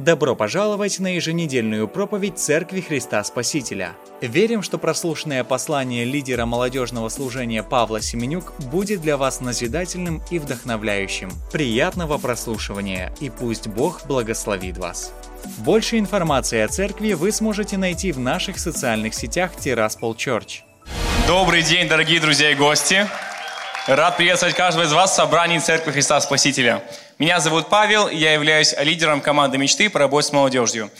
Добро пожаловать на еженедельную проповедь Церкви Христа Спасителя. Верим, что прослушанное послание лидера молодежного служения Павла Семенюк будет для вас назидательным и вдохновляющим. Приятного прослушивания и пусть Бог благословит вас. Больше информации о церкви вы сможете найти в наших социальных сетях Тираспол Church. Добрый день, дорогие друзья и гости! Рад приветствовать каждого из вас в собрании Церкви Христа Спасителя. Меня зовут Павел, и я являюсь лидером команды мечты по работе с молодежью.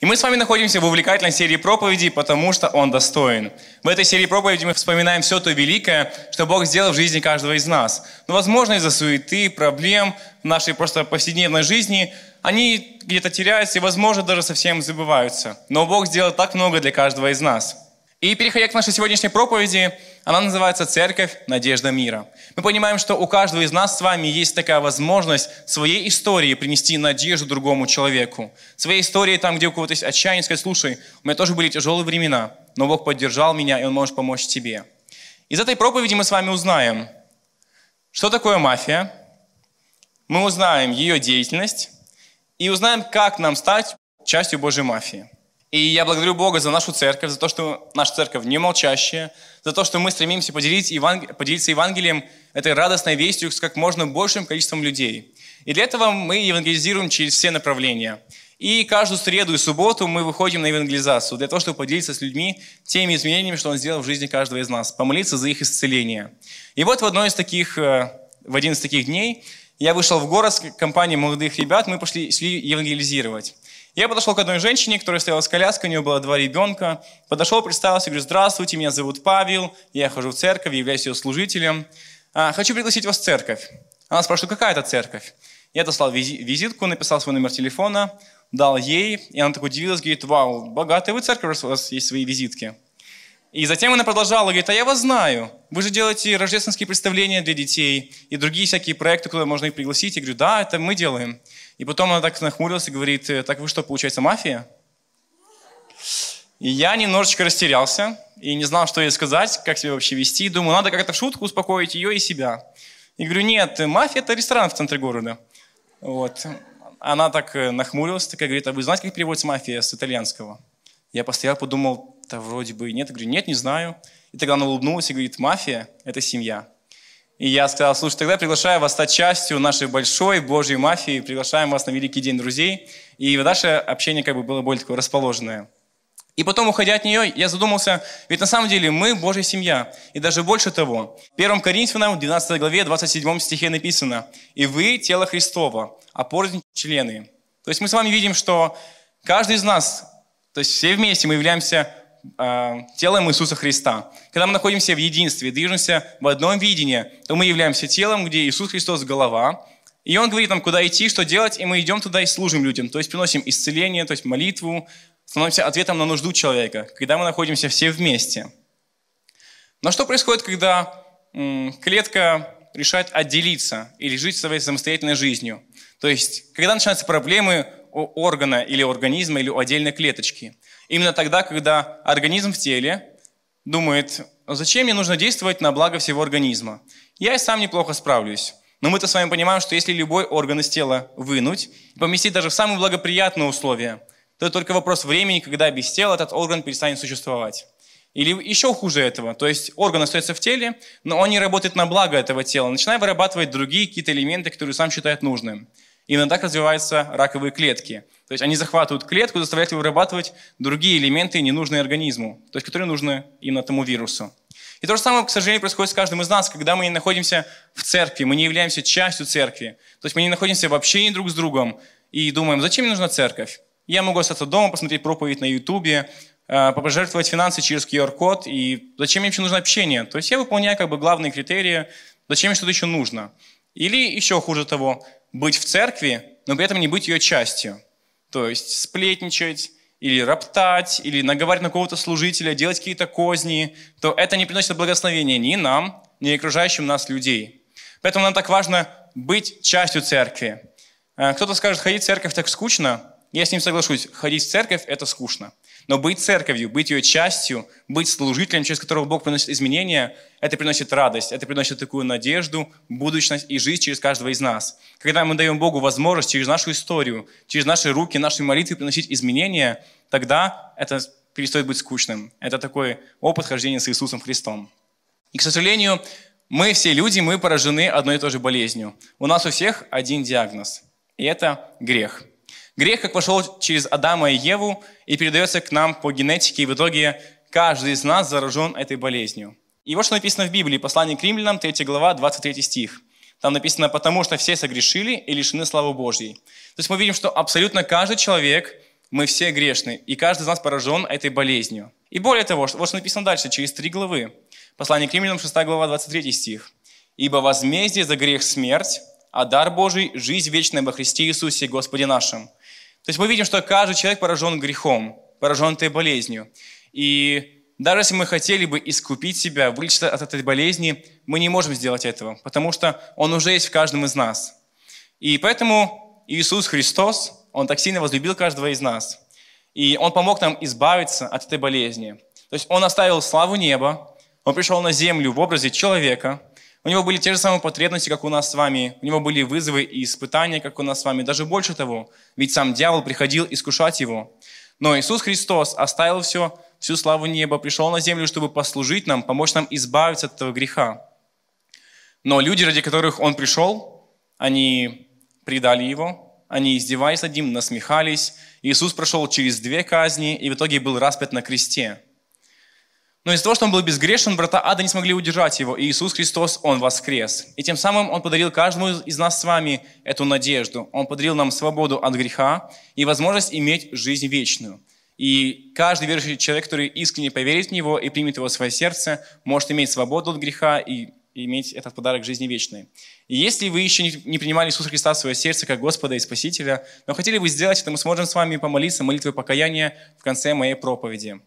И мы с вами находимся в увлекательной серии проповедей, потому что Он достоин. В этой серии проповедей мы вспоминаем все то великое, что Бог сделал в жизни каждого из нас. Но, возможно, из-за суеты, проблем в нашей просто повседневной жизни, они где-то теряются и, возможно, даже совсем забываются. Но Бог сделал так много для каждого из нас. И переходя к нашей сегодняшней проповеди, она называется «Церковь. Надежда мира». Мы понимаем, что у каждого из нас с вами есть такая возможность своей истории принести надежду другому человеку. Своей истории там, где у кого-то есть отчаяние, сказать, слушай, у меня тоже были тяжелые времена, но Бог поддержал меня, и Он может помочь тебе. Из этой проповеди мы с вами узнаем, что такое мафия, мы узнаем ее деятельность и узнаем, как нам стать частью Божьей мафии. И я благодарю Бога за нашу церковь, за то, что наша церковь не молчащая, за то, что мы стремимся поделиться, еванг... поделиться Евангелием, этой радостной вестью с как можно большим количеством людей. И для этого мы евангелизируем через все направления. И каждую среду и субботу мы выходим на евангелизацию, для того, чтобы поделиться с людьми теми изменениями, что Он сделал в жизни каждого из нас, помолиться за их исцеление. И вот в, одной из таких, э, в один из таких дней я вышел в город с компанией молодых ребят, мы пошли шли евангелизировать. Я подошел к одной женщине, которая стояла с коляской, у нее было два ребенка. Подошел, представился, говорю, здравствуйте, меня зовут Павел, я хожу в церковь, являюсь ее служителем. А, хочу пригласить вас в церковь. Она спрашивает, какая это церковь? Я достал визитку, написал свой номер телефона, дал ей, и она так удивилась, говорит, вау, богатая вы церковь, у вас есть свои визитки. И затем она продолжала, говорит, а я вас знаю, вы же делаете рождественские представления для детей и другие всякие проекты, куда можно их пригласить. Я говорю, да, это мы делаем. И потом она так нахмурилась и говорит, «Э, так вы что, получается, мафия? И я немножечко растерялся и не знал, что ей сказать, как себя вообще вести. Думаю, надо как-то в шутку успокоить ее и себя. И говорю, нет, мафия – это ресторан в центре города. Вот. Она так э, нахмурилась, такая говорит, а вы знаете, как переводится мафия с итальянского? Я постоял, подумал, да вроде бы и нет. Я говорю, нет, не знаю. И тогда она улыбнулась и говорит, мафия – это семья. И я сказал, слушай, тогда приглашаю вас стать частью нашей большой Божьей мафии, приглашаем вас на Великий День друзей. И наше общение как бы было более такое расположенное. И потом, уходя от нее, я задумался, ведь на самом деле мы Божья семья. И даже больше того, в 1 Коринфянам, 12 главе, 27 стихе написано, «И вы – тело Христова, а члены». То есть мы с вами видим, что каждый из нас, то есть все вместе мы являемся э, телом Иисуса Христа. Когда мы находимся в единстве, движемся в одном видении, то мы являемся телом, где Иисус Христос – голова, и Он говорит нам, куда идти, что делать, и мы идем туда и служим людям, то есть приносим исцеление, то есть молитву, становимся ответом на нужду человека, когда мы находимся все вместе. Но что происходит, когда клетка решает отделиться или жить своей самостоятельной жизнью? То есть, когда начинаются проблемы у органа или организма или у отдельной клеточки – Именно тогда, когда организм в теле думает, «А зачем мне нужно действовать на благо всего организма? Я и сам неплохо справлюсь. Но мы-то с вами понимаем, что если любой орган из тела вынуть и поместить даже в самые благоприятные условия, то это только вопрос времени, когда без тела этот орган перестанет существовать. Или еще хуже этого, то есть орган остается в теле, но он не работает на благо этого тела, начиная вырабатывать другие какие-то элементы, которые сам считает нужным. Именно так развиваются раковые клетки. То есть они захватывают клетку, заставляют ее вырабатывать другие элементы, ненужные организму, то есть которые нужны именно этому вирусу. И то же самое, к сожалению, происходит с каждым из нас, когда мы не находимся в церкви, мы не являемся частью церкви. То есть мы не находимся в общении друг с другом и думаем, зачем мне нужна церковь? Я могу остаться дома, посмотреть проповедь на ютубе, э, пожертвовать финансы через QR-код, и зачем мне вообще нужно общение? То есть я выполняю как бы главные критерии, зачем мне что-то еще нужно? Или еще хуже того, быть в церкви, но при этом не быть ее частью. То есть сплетничать, или роптать, или наговаривать на какого-то служителя, делать какие-то козни, то это не приносит благословения ни нам, ни окружающим нас людей. Поэтому нам так важно быть частью церкви. Э, кто-то скажет, ходить в церковь так скучно. Я с ним соглашусь, ходить в церковь – это скучно. Но быть церковью, быть ее частью, быть служителем, через которого Бог приносит изменения, это приносит радость, это приносит такую надежду, будущность и жизнь через каждого из нас. Когда мы даем Богу возможность через нашу историю, через наши руки, наши молитвы приносить изменения, тогда это перестает быть скучным. Это такой опыт хождения с Иисусом Христом. И, к сожалению, мы все люди, мы поражены одной и той же болезнью. У нас у всех один диагноз, и это грех – Грех как пошел через Адама и Еву и передается к нам по генетике, и в итоге каждый из нас заражен этой болезнью. И вот что написано в Библии, послание к римлянам, 3 глава, 23 стих. Там написано, потому что все согрешили и лишены славы Божьей. То есть мы видим, что абсолютно каждый человек, мы все грешны, и каждый из нас поражен этой болезнью. И более того, вот что написано дальше, через три главы. Послание к римлянам, 6 глава, 23 стих. «Ибо возмездие за грех смерть, а дар Божий – жизнь вечная во Христе Иисусе, Господе нашим». То есть мы видим, что каждый человек поражен грехом, поражен этой болезнью. И даже если мы хотели бы искупить себя, вылечить от этой болезни, мы не можем сделать этого, потому что Он уже есть в каждом из нас. И поэтому Иисус Христос, Он так сильно возлюбил каждого из нас. И Он помог нам избавиться от этой болезни. То есть Он оставил славу неба, Он пришел на землю в образе человека – у него были те же самые потребности, как у нас с вами. У него были вызовы и испытания, как у нас с вами. Даже больше того, ведь сам дьявол приходил искушать его. Но Иисус Христос оставил все, всю славу неба, пришел на землю, чтобы послужить нам, помочь нам избавиться от этого греха. Но люди, ради которых Он пришел, они предали Его, они издевались над Ним, насмехались. Иисус прошел через две казни и в итоге был распят на кресте. Но из-за того, что он был безгрешен, брата ада не смогли удержать его, и Иисус Христос, Он воскрес. И тем самым Он подарил каждому из нас с вами эту надежду. Он подарил нам свободу от греха и возможность иметь жизнь вечную. И каждый верующий человек, который искренне поверит в Него и примет Его в свое сердце, может иметь свободу от греха и иметь этот подарок жизни вечной. И если вы еще не принимали Иисуса Христа в свое сердце как Господа и Спасителя, но хотели бы сделать это, мы сможем с вами помолиться молитвой покаяния в конце моей проповеди.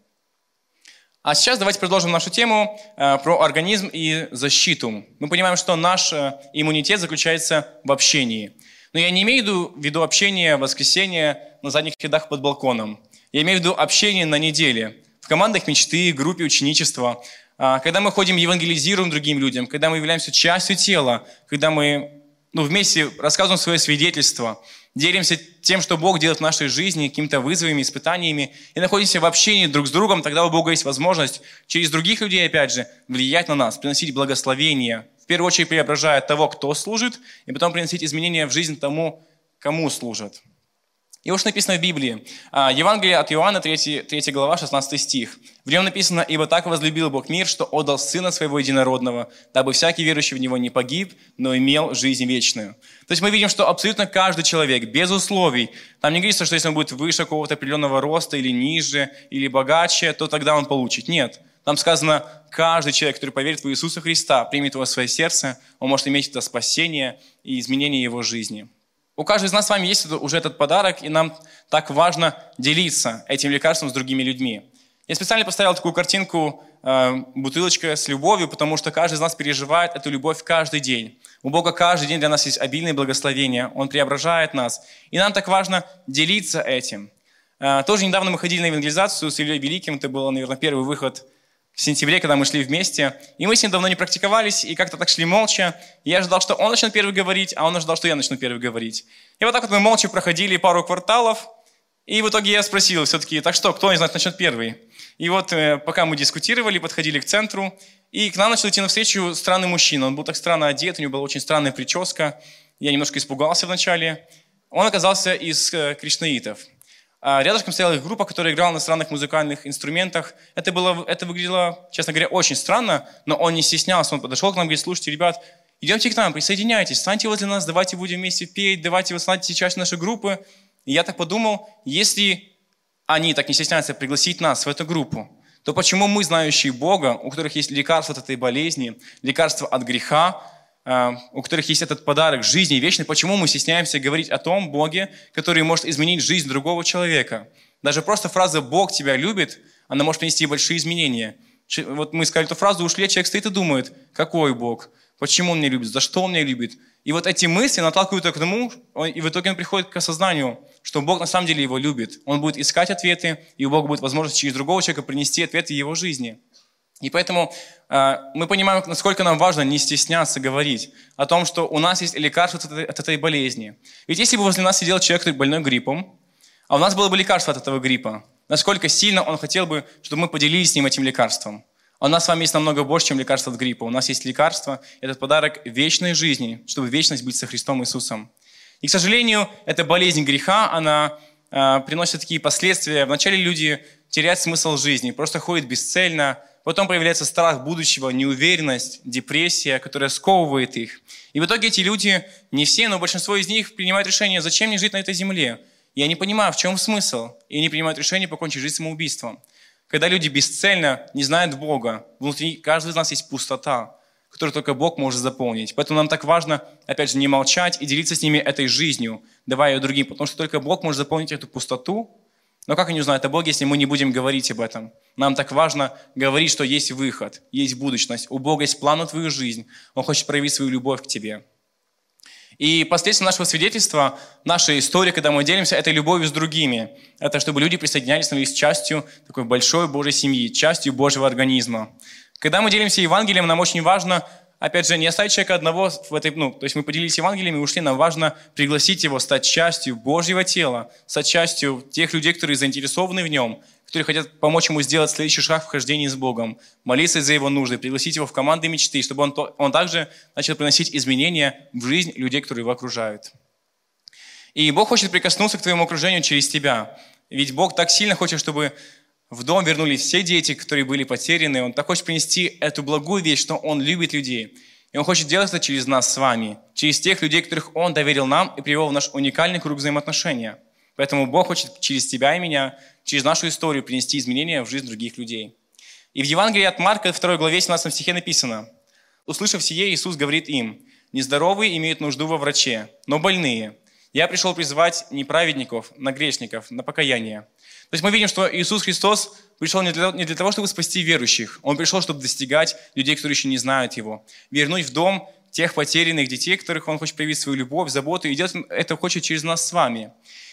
А сейчас давайте продолжим нашу тему э, про организм и защиту. Мы понимаем, что наш э, иммунитет заключается в общении. Но я не имею в виду общение в воскресенье на задних рядах под балконом. Я имею в виду общение на неделе, в командах мечты, группе ученичества, э, когда мы ходим евангелизируем другим людям, когда мы являемся частью тела, когда мы ну, вместе рассказываем свое свидетельство – делимся тем, что Бог делает в нашей жизни, какими-то вызовами, испытаниями, и находимся в общении друг с другом, тогда у Бога есть возможность через других людей, опять же, влиять на нас, приносить благословение, в первую очередь преображая того, кто служит, и потом приносить изменения в жизнь тому, кому служат. И уж написано в Библии, а, Евангелие от Иоанна, 3, 3 глава, 16 стих. В нем написано, «Ибо так возлюбил Бог мир, что отдал Сына Своего Единородного, дабы всякий верующий в Него не погиб, но имел жизнь вечную». То есть мы видим, что абсолютно каждый человек, без условий, там не говорится, что если он будет выше какого-то определенного роста или ниже, или богаче, то тогда он получит. Нет. Там сказано, каждый человек, который поверит в Иисуса Христа, примет его в свое сердце, он может иметь это спасение и изменение его жизни. У каждого из нас с вами есть уже этот подарок, и нам так важно делиться этим лекарством с другими людьми. Я специально поставил такую картинку э, бутылочка с любовью, потому что каждый из нас переживает эту любовь каждый день. У Бога каждый день для нас есть обильные благословения, Он преображает нас. И нам так важно делиться этим. Э, тоже недавно мы ходили на евангелизацию с Ильей Великим, это был, наверное, первый выход в сентябре, когда мы шли вместе. И мы с ним давно не практиковались, и как-то так шли молча. Я ожидал, что он начнет первый говорить, а он ожидал, что я начну первый говорить. И вот так вот мы молча проходили пару кварталов, и в итоге я спросил все-таки, так что, кто из нас начнет первый? И вот э, пока мы дискутировали, подходили к центру, и к нам начал идти навстречу странный мужчина. Он был так странно одет, у него была очень странная прическа. Я немножко испугался вначале. Он оказался из э, кришнаитов. А рядышком стояла их группа, которая играла на странных музыкальных инструментах. Это, было, это выглядело, честно говоря, очень странно, но он не стеснялся. Он подошел к нам и говорит, слушайте, ребят, идемте к нам, присоединяйтесь, станьте возле нас, давайте будем вместе петь, давайте вы станьте частью нашей группы. И я так подумал, если они так не стесняются пригласить нас в эту группу, то почему мы, знающие Бога, у которых есть лекарство от этой болезни, лекарство от греха, у которых есть этот подарок жизни вечной, почему мы стесняемся говорить о том Боге, который может изменить жизнь другого человека. Даже просто фраза «Бог тебя любит», она может принести большие изменения. Вот мы сказали эту фразу, ушли, а человек стоит и думает, какой Бог, почему он меня любит, за что он меня любит. И вот эти мысли наталкивают его к тому, и в итоге он приходит к осознанию, что Бог на самом деле его любит. Он будет искать ответы, и у Бога будет возможность через другого человека принести ответы его жизни. И поэтому э, мы понимаем, насколько нам важно не стесняться говорить о том, что у нас есть лекарство от этой, от этой болезни. Ведь если бы возле нас сидел человек, больной гриппом, а у нас было бы лекарство от этого гриппа, насколько сильно он хотел бы, чтобы мы поделились с ним этим лекарством. А у нас с вами есть намного больше, чем лекарство от гриппа. У нас есть лекарство, этот подарок вечной жизни, чтобы вечность быть со Христом Иисусом. И, к сожалению, эта болезнь греха, она э, приносит такие последствия. Вначале люди теряют смысл жизни, просто ходят бесцельно, потом появляется страх будущего, неуверенность, депрессия, которая сковывает их. И в итоге эти люди, не все, но большинство из них принимают решение, зачем мне жить на этой земле. Я не понимаю, в чем смысл. И они принимают решение покончить жизнь самоубийством. Когда люди бесцельно не знают Бога, внутри каждого из нас есть пустота, которую только Бог может заполнить. Поэтому нам так важно, опять же, не молчать и делиться с ними этой жизнью, давая ее другим, потому что только Бог может заполнить эту пустоту. Но как они узнают о Боге, если мы не будем говорить об этом? Нам так важно говорить, что есть выход, есть будущность. У Бога есть план на твою жизнь. Он хочет проявить свою любовь к тебе. И последствием нашего свидетельства, нашей истории, когда мы делимся этой любовью с другими, это чтобы люди присоединялись, становились частью такой большой Божьей семьи, частью Божьего организма. Когда мы делимся Евангелием, нам очень важно опять же, не оставить человека одного в этой, ну, то есть мы поделились Евангелием и ушли, нам важно пригласить его стать частью Божьего тела, стать частью тех людей, которые заинтересованы в нем, которые хотят помочь ему сделать следующий шаг в хождении с Богом, молиться за его нужды, пригласить его в команды мечты, чтобы он, он также начал приносить изменения в жизнь людей, которые его окружают. И Бог хочет прикоснуться к твоему окружению через тебя. Ведь Бог так сильно хочет, чтобы в дом вернулись все дети, которые были потеряны. Он так хочет принести эту благую вещь, что Он любит людей. И Он хочет делать это через нас с вами, через тех людей, которых Он доверил нам и привел в наш уникальный круг взаимоотношения. Поэтому Бог хочет через тебя и меня, через нашу историю принести изменения в жизнь других людей. И в Евангелии от Марка, 2 главе 17 стихе написано, «Услышав сие, Иисус говорит им, «Нездоровые имеют нужду во враче, но больные. Я пришел призвать не праведников, на грешников, на покаяние». То есть мы видим, что Иисус Христос пришел не для, не для того, чтобы спасти верующих. Он пришел, чтобы достигать людей, которые еще не знают Его. Вернуть в дом тех потерянных детей, которых Он хочет проявить свою любовь, заботу. И делать это хочет через нас с вами.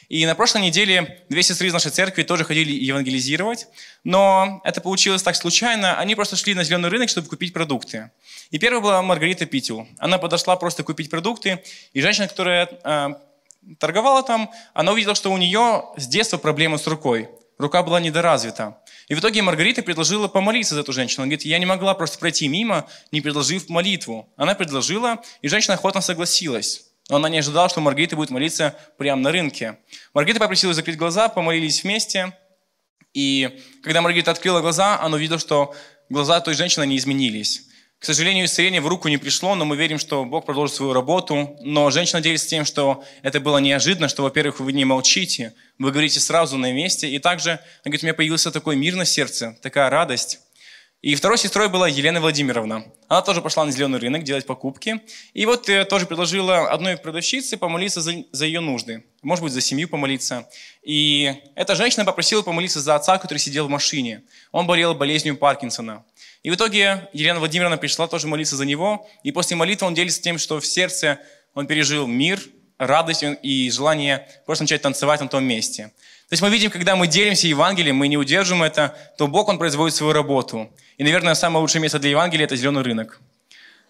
И на прошлой неделе две сестры из нашей церкви тоже ходили евангелизировать, но это получилось так случайно. Они просто шли на зеленый рынок, чтобы купить продукты. И первая была Маргарита Питил. Она подошла просто купить продукты, и женщина, которая а, торговала там, она увидела, что у нее с детства проблемы с рукой. Рука была недоразвита. И в итоге Маргарита предложила помолиться за эту женщину. Она говорит, я не могла просто пройти мимо, не предложив молитву. Она предложила, и женщина охотно согласилась. Но она не ожидала, что Маргарита будет молиться прямо на рынке. Маргарита попросила закрыть глаза, помолились вместе. И когда Маргарита открыла глаза, она увидела, что глаза той женщины не изменились. К сожалению, исцеление в руку не пришло, но мы верим, что Бог продолжит свою работу. Но женщина делится тем, что это было неожиданно, что, во-первых, вы не молчите, вы говорите сразу на месте. И также, она говорит, у меня появился такой мир на сердце, такая радость. И второй сестрой была Елена Владимировна. Она тоже пошла на зеленый рынок делать покупки. И вот э, тоже предложила одной продавщице помолиться за, за ее нужды. Может быть, за семью помолиться. И эта женщина попросила помолиться за отца, который сидел в машине. Он болел болезнью Паркинсона. И в итоге Елена Владимировна пришла тоже молиться за него. И после молитвы он делится тем, что в сердце он пережил мир, радость и желание просто начать танцевать на том месте. То есть мы видим, когда мы делимся Евангелием, мы не удержим это, то Бог, Он производит свою работу. И, наверное, самое лучшее место для Евангелия – это зеленый рынок.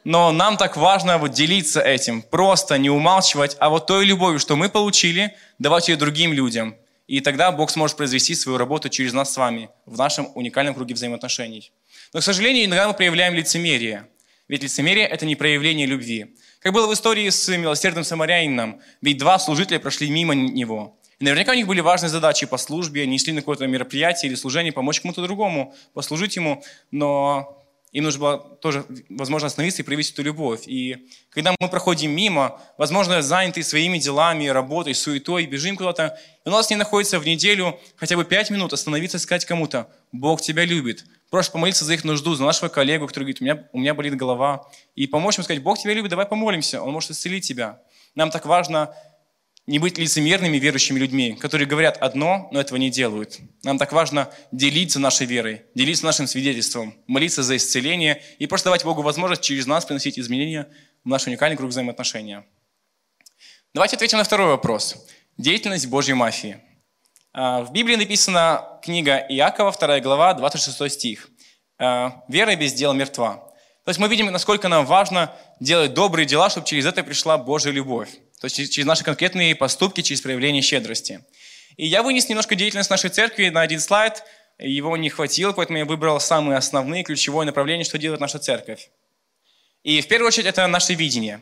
Но нам так важно вот делиться этим, просто не умалчивать, а вот той любовью, что мы получили, давать ее другим людям. И тогда Бог сможет произвести свою работу через нас с вами в нашем уникальном круге взаимоотношений. Но, к сожалению, иногда мы проявляем лицемерие. Ведь лицемерие – это не проявление любви. Как было в истории с милосердным самарянином, ведь два служителя прошли мимо него. И наверняка у них были важные задачи по службе, они шли на какое-то мероприятие или служение, помочь кому-то другому, послужить ему, но им нужно было тоже, возможно, остановиться и проявить эту любовь. И когда мы проходим мимо, возможно, заняты своими делами, работой, суетой, бежим куда-то, и у нас не находится в неделю хотя бы пять минут остановиться и сказать кому-то, Бог тебя любит. Просто помолиться за их нужду, за нашего коллегу, который говорит, у меня, у меня болит голова. И помочь ему сказать, Бог тебя любит, давай помолимся, Он может исцелить тебя. Нам так важно не быть лицемерными верующими людьми, которые говорят одно, но этого не делают. Нам так важно делиться нашей верой, делиться нашим свидетельством, молиться за исцеление и просто давать Богу возможность через нас приносить изменения в наш уникальный круг взаимоотношения. Давайте ответим на второй вопрос. Деятельность Божьей мафии. А, в Библии написана книга Иакова, 2 глава, 26 стих. А, «Вера без дела мертва». То есть мы видим, насколько нам важно делать добрые дела, чтобы через это пришла Божья любовь. То есть через наши конкретные поступки, через проявление щедрости. И я вынес немножко деятельность нашей церкви на один слайд. Его не хватило, поэтому я выбрал самые основные, ключевое направление, что делает наша церковь. И в первую очередь это наше видение.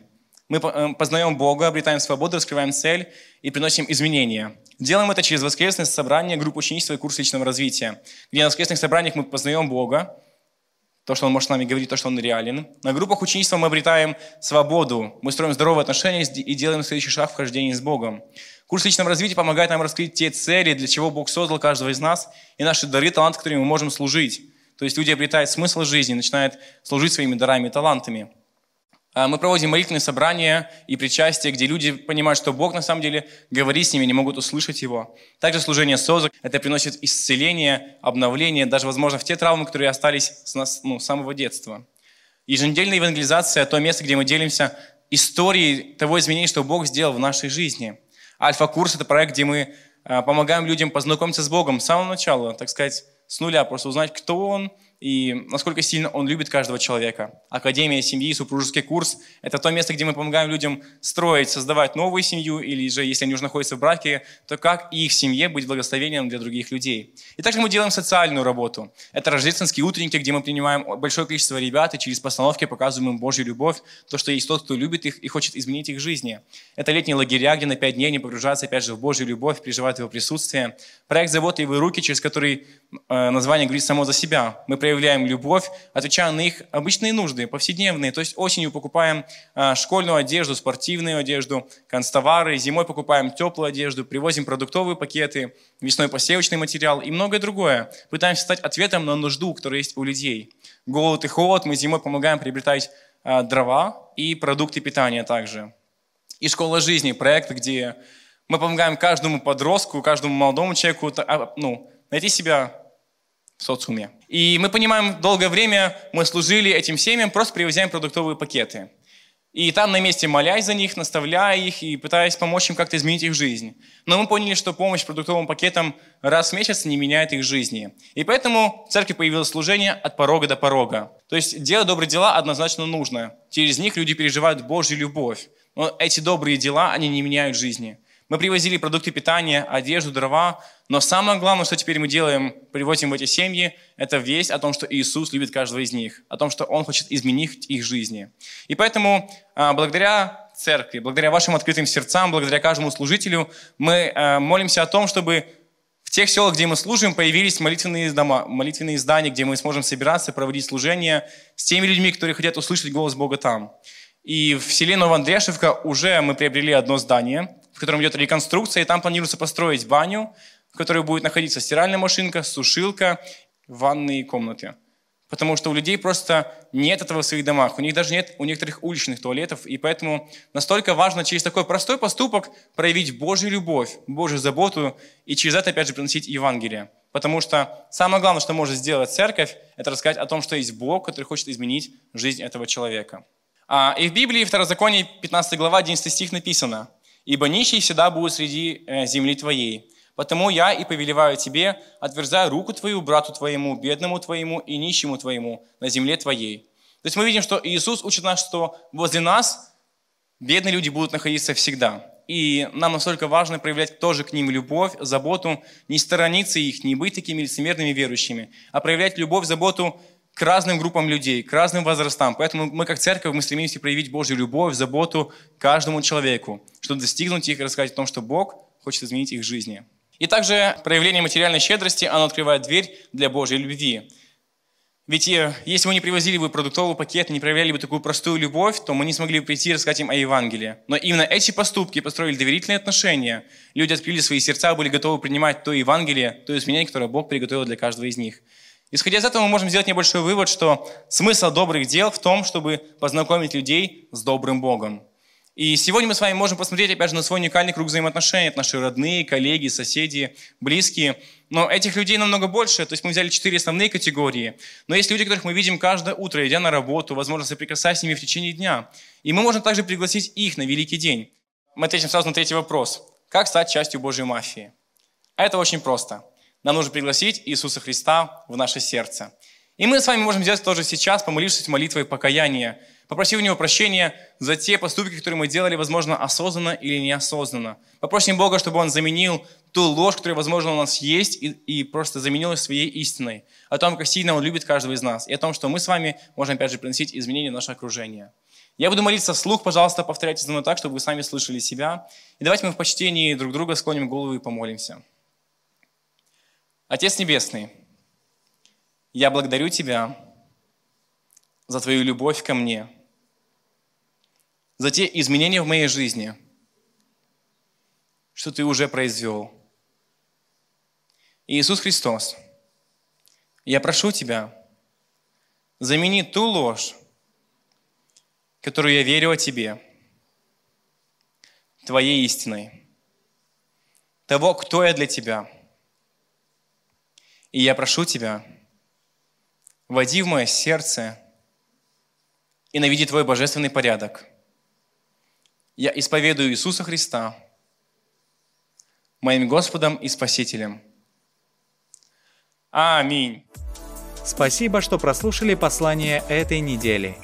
Мы э, познаем Бога, обретаем свободу, раскрываем цель и приносим изменения. Делаем это через воскресное собрание, группу ученичества и курс личного развития, где на воскресных собраниях мы познаем Бога, то, что Он может с нами говорить, то, что Он реален. На группах ученичества мы обретаем свободу, мы строим здоровые отношения и делаем следующий шаг в хождении с Богом. Курс личного развития помогает нам раскрыть те цели, для чего Бог создал каждого из нас, и наши дары, таланты, которыми мы можем служить. То есть люди обретают смысл жизни, начинают служить своими дарами и талантами. А, мы проводим молитвенные собрания и причастия, где люди понимают, что Бог на самом деле говорит с ними, не могут услышать Его. Также служение СОЗа, это приносит исцеление, обновление, даже, возможно, в те травмы, которые остались с нас ну, с самого детства. Еженедельная евангелизация – то место, где мы делимся историей того изменения, что Бог сделал в нашей жизни. Альфа-курс – это проект, где мы а, помогаем людям познакомиться с Богом с самого начала, так сказать, с нуля, просто узнать, кто Он – и насколько сильно он любит каждого человека. Академия семьи, супружеский курс – это то место, где мы помогаем людям строить, создавать новую семью, или же, если они уже находятся в браке, то как их семье быть благословением для других людей. И также мы делаем социальную работу. Это рождественские утренники, где мы принимаем большое количество ребят и через постановки показываем им Божью любовь, то, что есть тот, кто любит их и хочет изменить их жизни. Это летние лагеря, где на пять дней они погружаются опять же в Божью любовь, переживают его присутствие. Проект «Заботливые руки», через который название говорит само за себя. Мы проявляем любовь, отвечая на их обычные нужды, повседневные. То есть осенью покупаем а, школьную одежду, спортивную одежду, констовары, зимой покупаем теплую одежду, привозим продуктовые пакеты, весной посевочный материал и многое другое. Пытаемся стать ответом на нужду, которая есть у людей. Голод и холод мы зимой помогаем приобретать а, дрова и продукты питания также. И школа жизни, проект, где мы помогаем каждому подростку, каждому молодому человеку а, ну, найти себя в социуме. И мы понимаем, долгое время мы служили этим семьям, просто привозя им продуктовые пакеты. И там на месте молясь за них, наставляя их и пытаясь помочь им как-то изменить их жизнь. Но мы поняли, что помощь продуктовым пакетам раз в месяц не меняет их жизни. И поэтому в церкви появилось служение от порога до порога. То есть делать добрые дела однозначно нужно. Через них люди переживают Божью любовь. Но эти добрые дела, они не меняют жизни. Мы привозили продукты питания, одежду, дрова, но самое главное, что теперь мы делаем, приводим в эти семьи, это весть о том, что Иисус любит каждого из них, о том, что Он хочет изменить их жизни. И поэтому а, благодаря церкви, благодаря вашим открытым сердцам, благодаря каждому служителю, мы а, молимся о том, чтобы в тех селах, где мы служим, появились молитвенные дома, молитвенные здания, где мы сможем собираться, проводить служение с теми людьми, которые хотят услышать голос Бога там. И в селе Новоандрешевка уже мы приобрели одно здание – в котором идет реконструкция, и там планируется построить баню, в которой будет находиться стиральная машинка, сушилка, ванные комнаты. Потому что у людей просто нет этого в своих домах. У них даже нет у некоторых уличных туалетов. И поэтому настолько важно через такой простой поступок проявить Божью любовь, Божью заботу и через это, опять же, приносить Евангелие. Потому что самое главное, что может сделать церковь, это рассказать о том, что есть Бог, который хочет изменить жизнь этого человека. А, и в Библии, в Второзаконии, 15 глава, 11 стих написано – ибо нищий всегда будет среди э, земли твоей. Потому я и повелеваю тебе, отверзай руку твою брату твоему, бедному твоему и нищему твоему на земле твоей. То есть мы видим, что Иисус учит нас, что возле нас бедные люди будут находиться всегда. И нам настолько важно проявлять тоже к ним любовь, заботу, не сторониться их, не быть такими лицемерными верующими, а проявлять любовь, заботу к разным группам людей, к разным возрастам. Поэтому мы как церковь, мы стремимся проявить Божью любовь, заботу каждому человеку, чтобы достигнуть их и рассказать о том, что Бог хочет изменить их жизни. И также проявление материальной щедрости, оно открывает дверь для Божьей любви. Ведь э, если мы не привозили бы продуктовый пакет, не проявляли бы такую простую любовь, то мы не смогли бы прийти и рассказать им о Евангелии. Но именно эти поступки построили доверительные отношения. Люди открыли свои сердца, были готовы принимать то Евангелие, то изменение, которое Бог приготовил для каждого из них. Исходя из этого, мы можем сделать небольшой вывод, что смысл добрых дел в том, чтобы познакомить людей с добрым Богом. И сегодня мы с вами можем посмотреть, опять же, на свой уникальный круг взаимоотношений. Это наши родные, коллеги, соседи, близкие. Но этих людей намного больше. То есть мы взяли четыре основные категории. Но есть люди, которых мы видим каждое утро, идя на работу, возможно, соприкасаясь с ними в течение дня. И мы можем также пригласить их на великий день. Мы ответим сразу на третий вопрос. Как стать частью Божьей мафии? А это очень просто. Нам нужно пригласить Иисуса Христа в наше сердце. И мы с вами можем сделать тоже сейчас, помолившись молитвой покаяния, Попросив у Него прощения за те поступки, которые мы делали, возможно, осознанно или неосознанно. Попросим Бога, чтобы Он заменил ту ложь, которая, возможно, у нас есть, и, и просто заменил ее своей истиной. О том, как сильно Он любит каждого из нас. И о том, что мы с вами можем, опять же, приносить изменения в наше окружение. Я буду молиться вслух, пожалуйста, повторяйте за мной так, чтобы вы сами слышали себя. И давайте мы в почтении друг друга склоним голову и помолимся. Отец Небесный, я благодарю Тебя за Твою любовь ко мне – за те изменения в моей жизни, что Ты уже произвел. Иисус Христос, я прошу Тебя, замени ту ложь, которую я верю о Тебе, Твоей истиной, того, кто я для Тебя. И я прошу Тебя, води в мое сердце и наведи Твой божественный порядок – я исповедую Иисуса Христа моим Господом и Спасителем. Аминь. Спасибо, что прослушали послание этой недели.